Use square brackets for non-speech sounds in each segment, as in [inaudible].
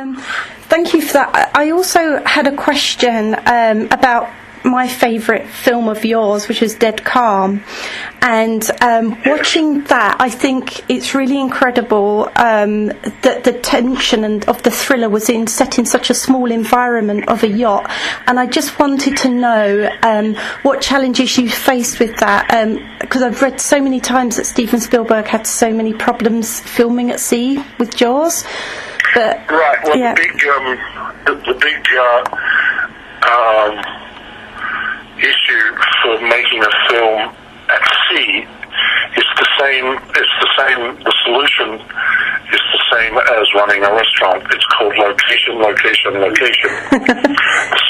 Um, thank you for that. I also had a question um, about my favourite film of yours, which is Dead Calm. And um, watching that, I think it's really incredible um, that the tension and of the thriller was in set in such a small environment of a yacht. And I just wanted to know um, what challenges you faced with that, because um, I've read so many times that Steven Spielberg had so many problems filming at sea with Jaws. But, right. Well, yeah. the big, um, the, the big. Uh, um, issue for making a film at sea is the same. It's the same. The solution is the same as running a restaurant. It's called location, location, location. [laughs]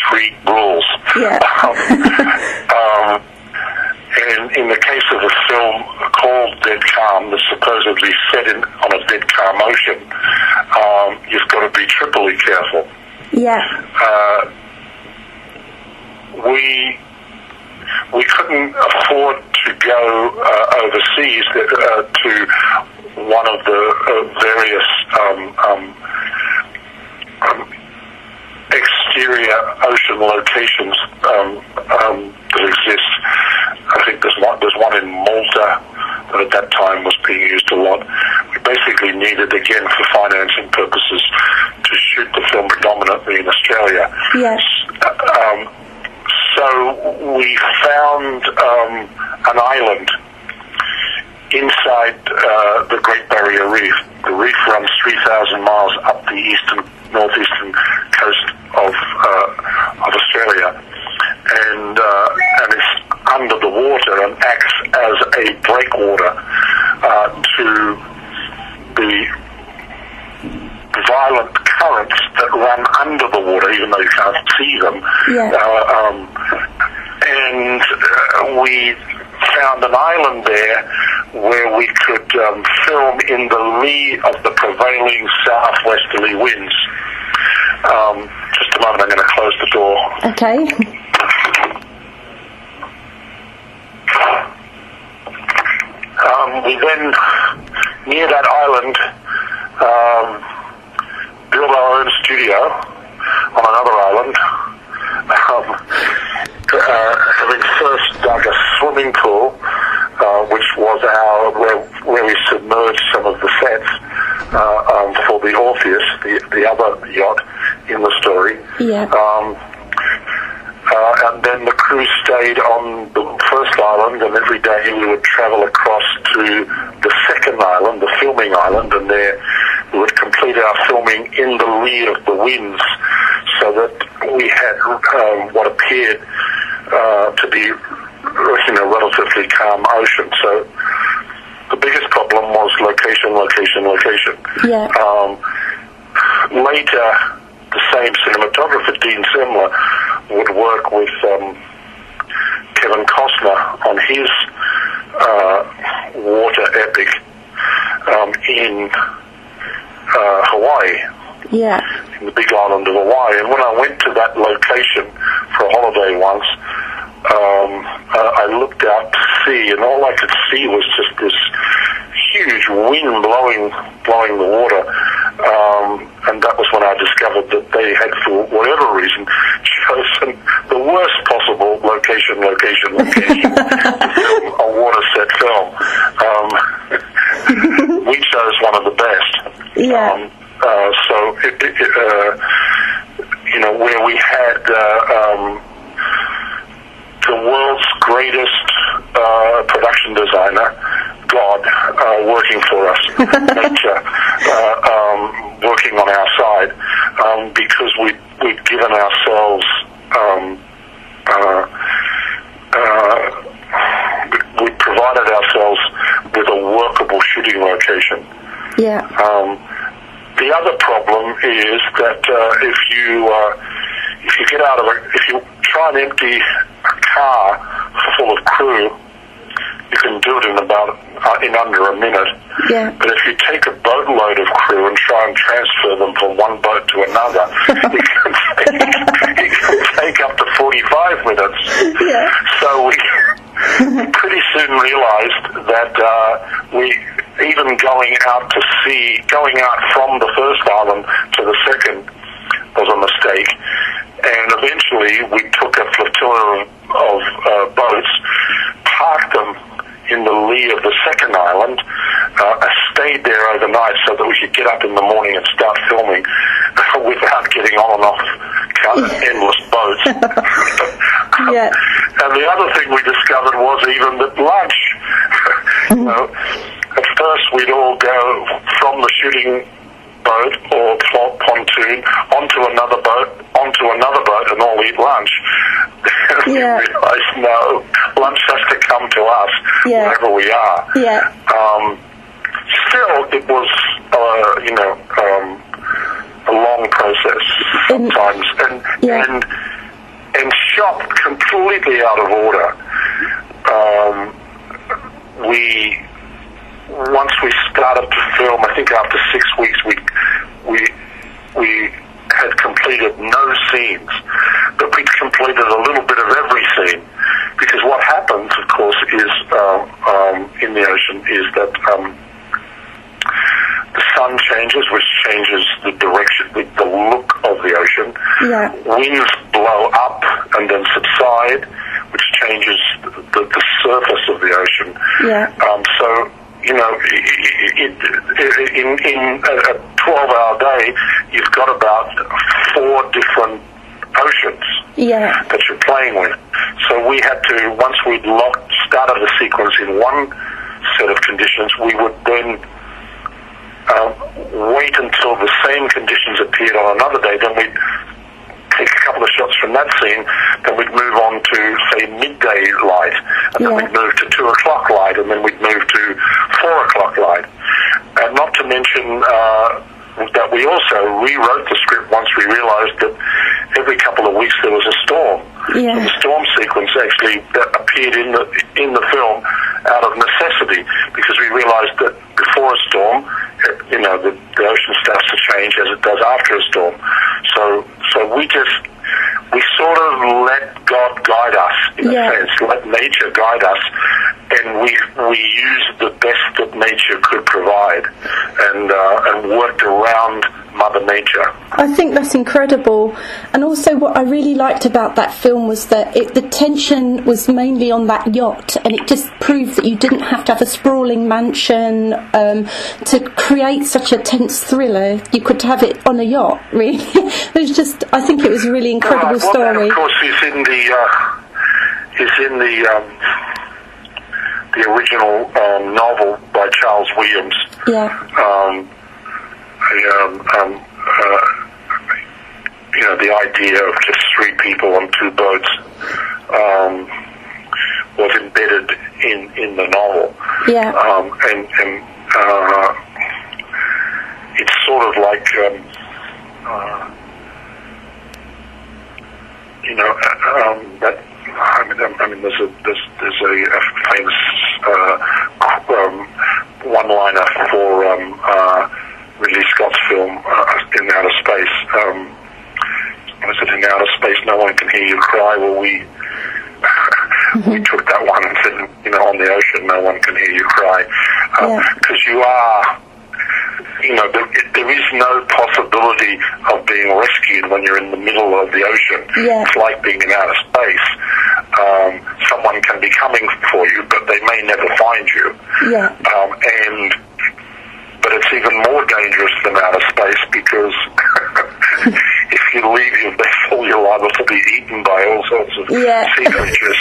Street rules. Yeah. Um, and in the case of a film called Dead Calm, that's supposedly set in on a dead calm ocean, um, you've got to be triply careful. Yeah. Uh, we we couldn't afford to go uh, overseas uh, to one of the uh, various um, um, um, exterior ocean locations um, um, that exist. I think there's one, there's one in Malta that at that time was being used a lot. We basically needed, again, for financing purposes, to shoot the film predominantly in Australia. Yes. Um, so we found um, an island inside uh, the Great Barrier Reef. The reef runs 3,000 miles up the eastern, northeastern coast of uh, of Australia, and uh, and it's under the water and acts as a breakwater uh, to the violent currents that run under the water, even though you can't see them. Yeah. Uh, um, and uh, we found an island there where we could um, film in the lee of the prevailing southwesterly winds. Um, just a moment, I'm going to close the door. Okay. [laughs] Um, we then, near that island, um, built our own studio on another island. Um, uh, having first dug a swimming pool, uh, which was our where, where we submerged some of the sets uh, um, for the Orpheus, the the other yacht in the story. Yeah. Um, uh, and then the crew stayed on the first island, and every day we would travel across to the second island, the filming island, and there we would complete our filming in the lee of the winds so that we had um, what appeared uh, to be in a relatively calm ocean. So the biggest problem was location, location, location. Yeah. Um, later, the same cinematographer, Dean Semler, would work with um, Kevin Costner on his uh, water epic um, in uh, Hawaii. Yeah. In the big island of Hawaii. And when I went to that location for a holiday once, um, I looked out to sea, and all I could see was just this huge wind blowing blowing the water. Um, and that was when I discovered that they had, for whatever reason, [laughs] chosen the worst possible location, location, location to [laughs] film a water set film. Um, [laughs] we chose one of the best. Yeah. Um, uh, so, it, it, uh, you know, where we had uh, um, the world's greatest uh, production designer, God, uh, working for us, [laughs] nature, uh, um, working on our side, um, because we we've given ourselves. Um, uh, uh, we provided ourselves with a workable shooting location. Yeah. Um, the other problem is that uh, if you uh, if you get out of a if you try and empty a car full of crew, you can do it in about uh, in under a minute. Yeah. But if you take a boatload of crew and try and transfer them from one boat to another, [laughs] it, take, it can take up to 45 minutes. Yeah. So we, we [laughs] pretty soon realized that uh, we, even going out to sea, going out from the first island to the second, was a mistake. and eventually we took a flotilla of, of uh, boats, parked them in the lee of the second island, uh, stayed there overnight so that we could get up in the morning and start filming without getting on and off endless boats. [laughs] Yeah. And the other thing we discovered was even that lunch. [laughs] you know, at first we'd all go from the shooting boat or pontoon onto another boat, onto another boat, and all eat lunch. [laughs] Yeah. realised no, lunch has to come to us Yeah. wherever we are. Yeah. Um, still, it was, uh, you know, um, a long process sometimes, and Yeah. and and shot completely out of order. Um, we once we started to film, I think after six weeks, we we we had completed no scenes, but we'd completed a little bit of every scene. Because what happens, of course, is um, um, in the ocean is that um, the sun changes, which changes the direction, the, the look of the ocean. Yeah. Winds blow up and then subside, which changes the, the surface of the ocean. Yeah. Um, so, you know, it, it, in, in a 12 hour day, you've got about four different oceans Yeah. that you're playing with. So we had to, once we'd locked, started a sequence in one set of conditions, we would then um, wait until the same conditions appeared on another day, then we'd take a couple of shots from that scene, then we'd move on to, say, midday light, and then we'd move to 2 o'clock light, and then we'd move to 4 o'clock light. And not to mention uh, that we also rewrote the script once we realized that every couple of weeks there was a storm. Yeah. The storm sequence actually that appeared in the in the film out of necessity because we realized that before a storm, you know, the, the ocean starts to change as it does after a storm. So we just we sort of let God guide us in Yeah. a sense, let nature guide us, and we we used the best that nature could provide, and uh, and worked around Mother Nature. I think that's incredible. And also, what I really liked about that film was that it, the tension was mainly on that yacht, and it just proved that you didn't have to have a sprawling mansion um, to create such a tense thriller. You could have it on a yacht, [laughs] really. it was just, I think it was a really incredible Right, well, story. of course, is in the uh, is in the um, the original um, novel by Charles Williams. Yeah, Um, um, um, uh, you know, the idea of just three people on two boats um, was embedded in, in the novel. yeah, Um, and and uh, it's sort of like, um, uh, you know, uh, um, that. I mean, I mean, there's a there's, there's a, a famous uh, um, one-liner for um, uh, Ridley Scott's film uh, In Outer Space. Um, what is it? In outer space, no one can hear you cry. Well, we [laughs] we took that one and said, you know, on the ocean, no one can hear you cry Yeah. because you are. You know, there, there is no possibility of being rescued when you're in the middle of the ocean. Yeah. It's like being in outer space. Um, someone can be coming for you, but they may never find you. yeah, Um, and but it's even more dangerous than outer space because [laughs] if you leave your vessel, you're liable to be eaten by all sorts of Yeah. sea creatures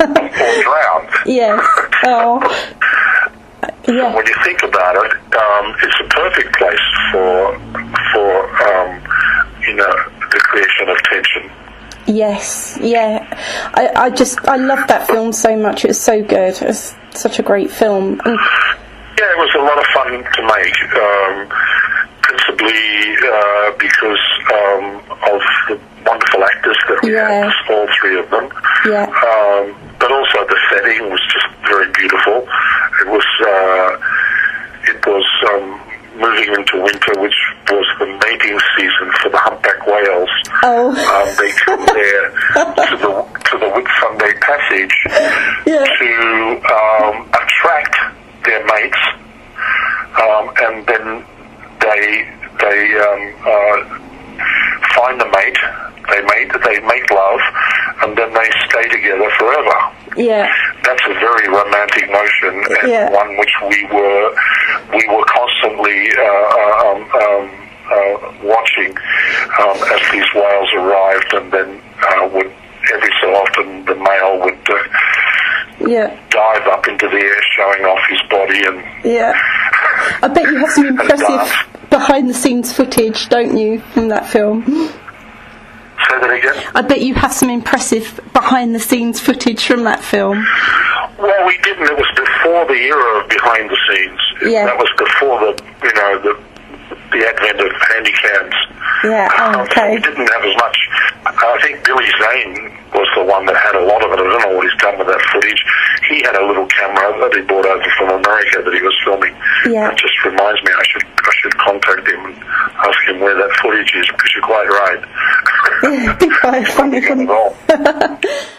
or [laughs] drown. yeah. Oh, [laughs] yeah, When you think about it, um, it's a perfect place for for um, you know the creation of tension. yes, yeah. I, I just, I loved that film so much. It was so good. It was such a great film. And, Yeah, it was a lot of fun to make, um, principally uh, because um, of the wonderful actors that we Yeah. had, all three of them. Yeah. Um, but also the setting was just very beautiful. It was uh, it was um, moving into winter, which was the mating season for the humpback whales. Oh. Um, they come [laughs] there to the to the Whitsunday Passage Yeah. to um, attract their mates, um, and then they they um, uh, find the mate, they mate, they make love, and then they stay together forever. Yeah. That's a very romantic notion, and Yeah. one which we were we were constantly uh, uh, um, um, uh, watching um, as these whales arrived, and then uh, would every so often the male would uh, Yeah. dive up into the air, showing off and Yeah. I bet you have some [laughs] impressive behind the scenes footage, don't you, from that film? say that again. I bet you have some impressive behind the scenes footage from that film. Well, we didn't. It was before the era of behind the scenes. Yeah. That was before the, you know, the the advent of handy cams. Yeah, oh, Um, so okay. we didn't have as much. I think Billy Zane was the one that had a lot of it. I don't know what he's done with that footage. He had a little camera that he brought over from America that he was filming. Yeah. It just reminds me I should I should contact him and ask him where that footage is because you're quite right. [laughs] Quite [laughs] funny, Not wouldn't at all. [laughs]